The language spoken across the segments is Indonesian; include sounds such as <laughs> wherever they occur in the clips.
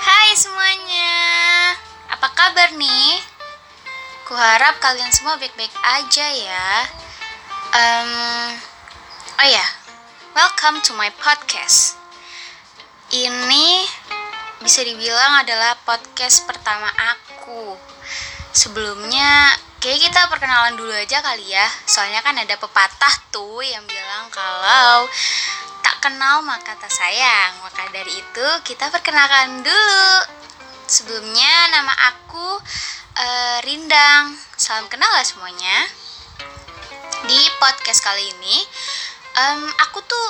Hai semuanya, apa kabar nih? Kuharap kalian semua baik-baik aja ya. Um, oh ya, welcome to my podcast. Ini bisa dibilang adalah podcast pertama aku. Sebelumnya, kayak kita perkenalan dulu aja kali ya. Soalnya kan ada pepatah tuh yang bilang kalau tak kenal maka tak sayang. Maka dari itu kita perkenalkan dulu. Sebelumnya nama aku eh, Rindang. Salam kenal lah semuanya. Di podcast kali ini, em, aku tuh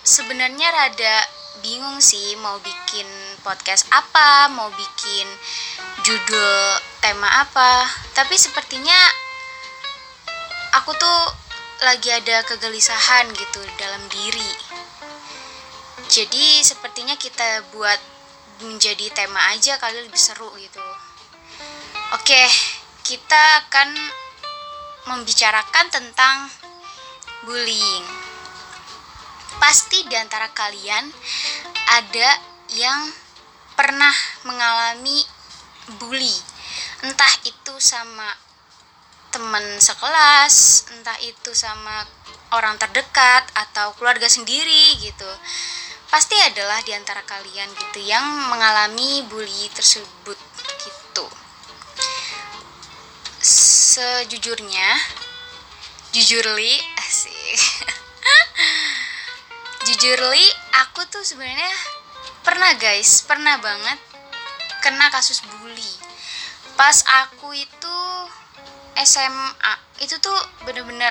sebenarnya rada bingung sih mau bikin podcast apa, mau bikin judul tema apa. Tapi sepertinya aku tuh lagi ada kegelisahan gitu dalam diri. Jadi sepertinya kita buat menjadi tema aja kali lebih seru gitu. Oke, kita akan membicarakan tentang bullying. Pasti di antara kalian ada yang pernah mengalami bully. Entah itu sama teman sekelas, entah itu sama orang terdekat atau keluarga sendiri gitu. Pasti adalah di antara kalian gitu yang mengalami bully tersebut gitu. Sejujurnya, jujurly asik. <laughs> jujurly aku tuh sebenarnya pernah guys, pernah banget kena kasus bully. Pas aku itu SMA, itu tuh bener-bener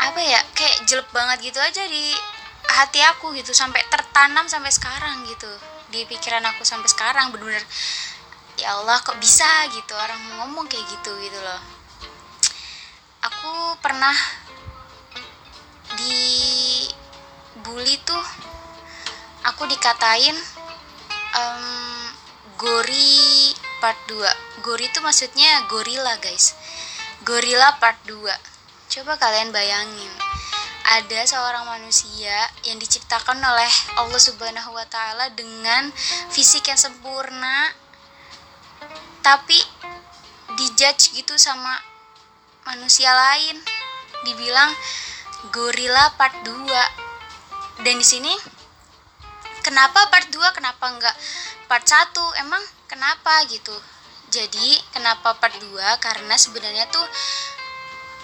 apa ya kayak jelek banget gitu aja di hati aku gitu sampai tertanam sampai sekarang gitu. Di pikiran aku sampai sekarang bener-bener ya Allah kok bisa gitu orang ngomong kayak gitu gitu loh. Aku pernah di bully tuh aku dikatain em, gori part 2 gori itu maksudnya gorila guys. Gorila part 2 coba kalian bayangin ada seorang manusia yang diciptakan oleh Allah Subhanahu wa taala dengan fisik yang sempurna tapi dijudge gitu sama manusia lain. Dibilang gorila part 2 dan di sini kenapa part 2 kenapa enggak part 1 emang kenapa gitu? Jadi kenapa part 2 karena sebenarnya tuh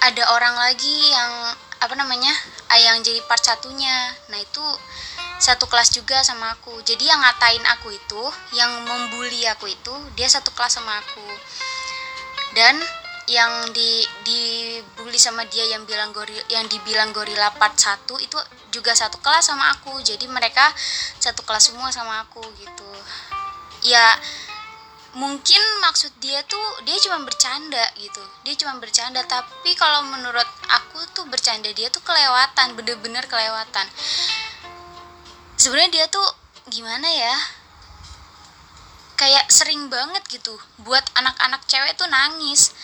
ada orang lagi yang apa namanya ah, yang jadi part satunya. Nah itu satu kelas juga sama aku. Jadi yang ngatain aku itu yang membuli aku itu dia satu kelas sama aku. Dan yang di dibully sama dia yang bilang goril yang dibilang gorila part 1 itu juga satu kelas sama aku. Jadi mereka satu kelas semua sama aku gitu. Ya mungkin maksud dia tuh dia cuma bercanda gitu. Dia cuma bercanda. Tapi kalau menurut aku tuh bercanda dia tuh kelewatan bener-bener kelewatan. Sebenarnya dia tuh gimana ya? Kayak sering banget gitu buat anak-anak cewek tuh nangis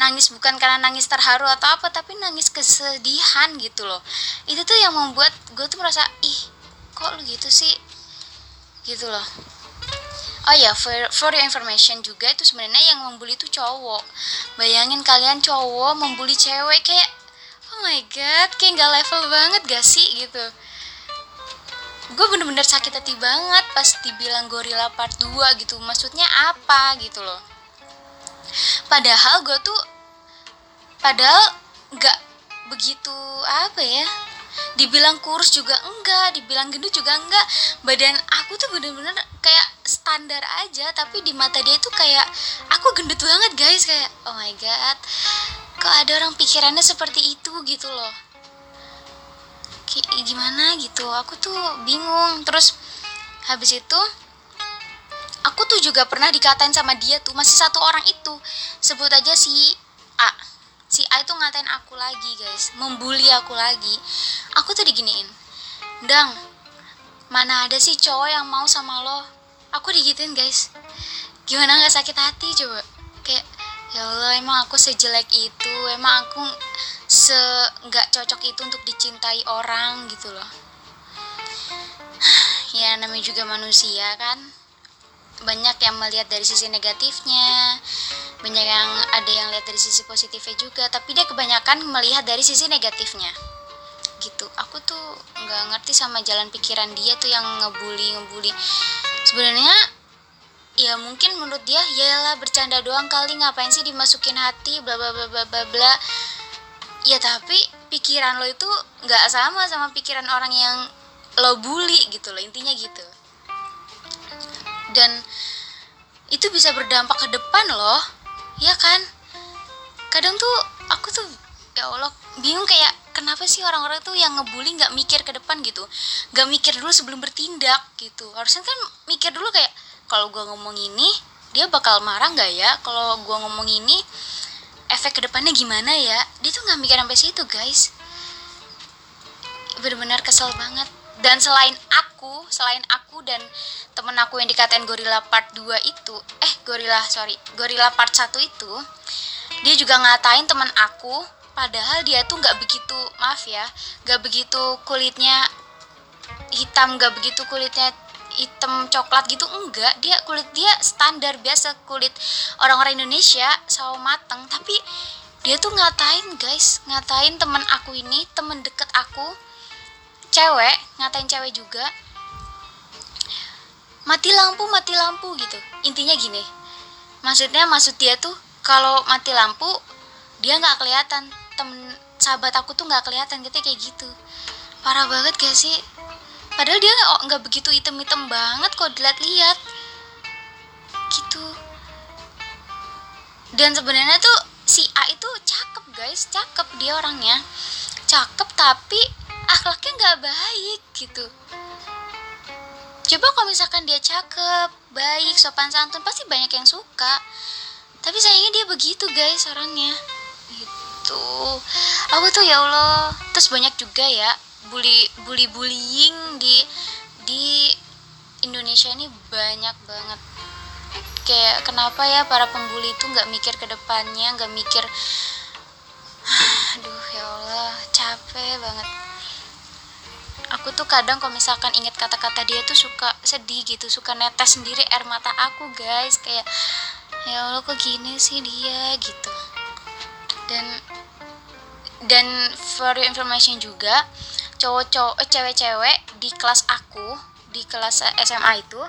nangis bukan karena nangis terharu atau apa tapi nangis kesedihan gitu loh itu tuh yang membuat gue tuh merasa ih kok lu gitu sih gitu loh Oh ya, for, for your information juga itu sebenarnya yang membuli itu cowok. Bayangin kalian cowok membuli cewek kayak oh my god, kayak nggak level banget gak sih gitu. Gue bener-bener sakit hati banget pas dibilang gorila part 2 gitu. Maksudnya apa gitu loh. Padahal gue tuh padahal nggak begitu apa ya dibilang kurus juga enggak dibilang gendut juga enggak. Badan aku tuh bener-bener kayak standar aja tapi di mata dia tuh kayak aku gendut banget guys. Kayak oh my god kok ada orang pikirannya seperti itu gitu loh. Kayak gimana gitu aku tuh bingung. Terus habis itu aku tuh juga pernah dikatain sama dia tuh masih satu orang itu. Sebut aja si A. Si A itu ngatain aku lagi guys. Membuli aku lagi. Aku tuh diginiin. Dang mana ada sih cowok yang mau sama lo? Aku digituin guys. Gimana nggak sakit hati coba? Kayak ya Allah emang aku sejelek itu. Emang aku se nggak cocok itu untuk dicintai orang gitu loh. <sighs> Ya namanya juga manusia kan banyak yang melihat dari sisi negatifnya banyak yang ada yang lihat dari sisi positifnya juga tapi dia kebanyakan melihat dari sisi negatifnya. Gitu. Aku tuh nggak ngerti sama jalan pikiran dia tuh yang ngebully ngebully. Sebenarnya ya mungkin menurut dia ya lah bercanda doang kali ngapain sih dimasukin hati bla bla bla bla bla bla. Ya tapi pikiran lo itu nggak sama sama pikiran orang yang lo bully gitu loh intinya gitu dan itu bisa berdampak ke depan loh. Ya kan? Kadang tuh aku tuh ya Allah bingung kayak kenapa sih orang-orang tuh yang ngebully nggak mikir ke depan gitu? Nggak mikir dulu sebelum bertindak gitu. Harusnya kan mikir dulu kayak kalau gua ngomong ini dia bakal marah nggak ya? Kalau gua ngomong ini efek ke depannya gimana ya? Dia tuh nggak mikir sampai situ guys. Benar-benar kesel banget dan selain aku selain aku dan temen aku yang dikatain gorila part 2 itu eh gorila sorry gorila part 1 itu dia juga ngatain teman aku padahal dia tuh nggak begitu maaf ya nggak begitu kulitnya hitam nggak begitu kulitnya hitam coklat gitu enggak. Dia kulit dia standar biasa kulit orang-orang Indonesia sawo mateng. Tapi dia tuh ngatain guys ngatain temen aku ini temen deket aku cewek ngatain cewek juga. Mati lampu mati lampu gitu. Intinya gini maksudnya maksud dia tuh kalau mati lampu dia nggak kelihatan. Temen sahabat aku tuh nggak kelihatan gitu kayak gitu. Parah banget gak sih? Padahal dia nggak begitu item-item banget kok dilihat-lihat. Gitu. Dan sebenarnya tuh si A itu cakep guys. Cakep dia orangnya. Cakep tapi akhlaknya nggak baik gitu. Coba kalau misalkan dia cakep baik sopan santun pasti banyak yang suka. Tapi sayangnya dia begitu guys orangnya. Gitu. Aku tuh ya Allah? Terus banyak juga ya bully bully bullying di di Indonesia ini banyak banget. Kayak kenapa ya para pembuli itu nggak mikir ke depannya nggak mikir aduh ya Allah capek banget aku tuh kadang kalau misalkan inget kata-kata dia tuh suka sedih gitu suka netes sendiri air mata aku guys. Kayak ya Allah kok gini sih dia? gitu. Dan dan for your information juga cowok-cowok eh, cewek-cewek di kelas aku di kelas SMA itu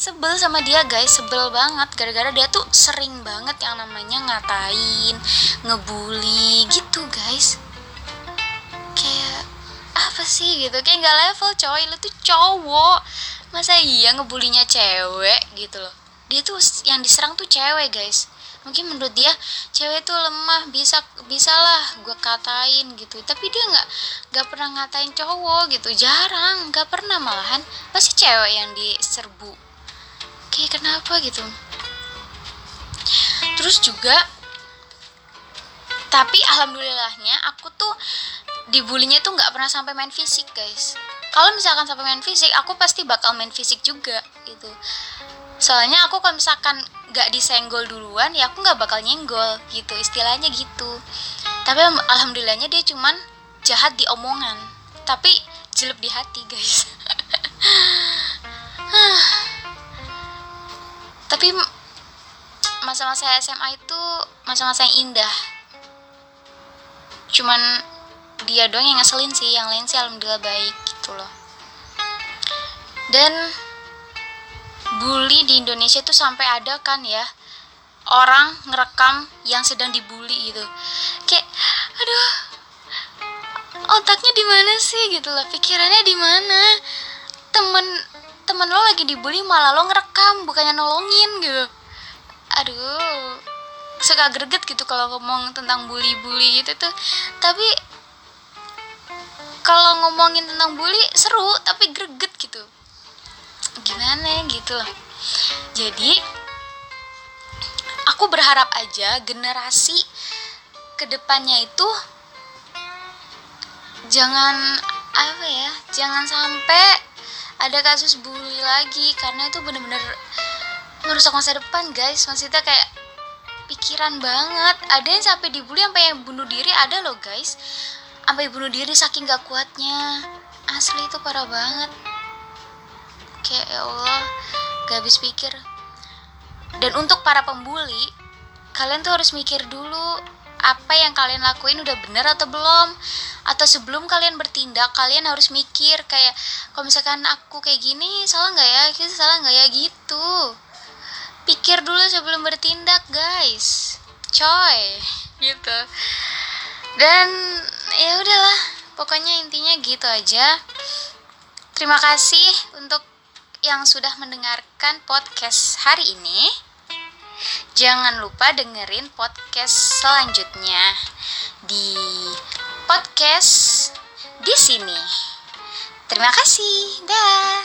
sebel sama dia guys. Sebel banget. Gara-gara dia tuh sering banget yang namanya ngatain ngebully gitu guys. Kayak apa sih gitu? Kayak nggak level coy. Lu tuh cowok. Masa iya ngebulinya cewek gitu loh? Dia tuh yang diserang tuh cewek guys. Mungkin menurut dia cewek tuh lemah. Bisa bisalah gue katain gitu. Tapi dia nggak nggak pernah ngatain cowok gitu. Jarang. Nggak pernah malahan. Pasti cewek yang diserbu. Kayak kenapa gitu? Terus juga tapi alhamdulillahnya aku tuh dibulinya tuh nggak pernah sampai main fisik guys. Kalau misalkan sampai main fisik aku pasti bakal main fisik juga gitu. Soalnya aku kalau misalkan nggak disenggol duluan ya aku nggak bakal nyenggol gitu. Istilahnya gitu. Tapi alhamdulillahnya dia cuman jahat di omongan. Tapi jelek di hati guys. <laughs> Tapi masa-masa SMA itu masa-masa yang indah. Cuman dia doang yang ngeselin sih yang lain sih alhamdulillah baik gitu loh. Dan bully di Indonesia itu sampai ada kan ya orang ngerekam yang sedang dibully gitu. Kayak aduh otaknya di mana sih? gitu loh pikirannya di mana? Temen temen lo lagi dibully malah lo ngerekam bukannya nolongin gitu. Aduh suka greget gitu kalau ngomong tentang bully-bully gitu tuh. Tapi kalau ngomongin tentang bully seru tapi greget gitu. Gimana gitu loh jadi aku berharap aja generasi ke depannya itu jangan apa ya jangan sampai ada kasus bully lagi karena itu bener-bener merusak masa depan guys. Maksudnya kayak pikiran banget. Ada yang sampai dibully sampai yang bunuh diri ada loh guys sampai bunuh diri saking gak kuatnya. Asli itu parah banget. Kayak ya Allah gak habis pikir. Dan untuk para pembuli kalian tuh harus mikir dulu apa yang kalian lakuin udah bener atau belum? Atau sebelum kalian bertindak kalian harus mikir kayak kalau misalkan aku kayak gini salah nggak ya? Kita salah nggak ya? Gitu. Pikir dulu sebelum bertindak guys. Coy. Gitu dan ya udahlah pokoknya intinya gitu aja. Terima kasih untuk yang sudah mendengarkan podcast hari ini. Jangan lupa dengerin podcast selanjutnya di podcast di sini. Terima kasih dah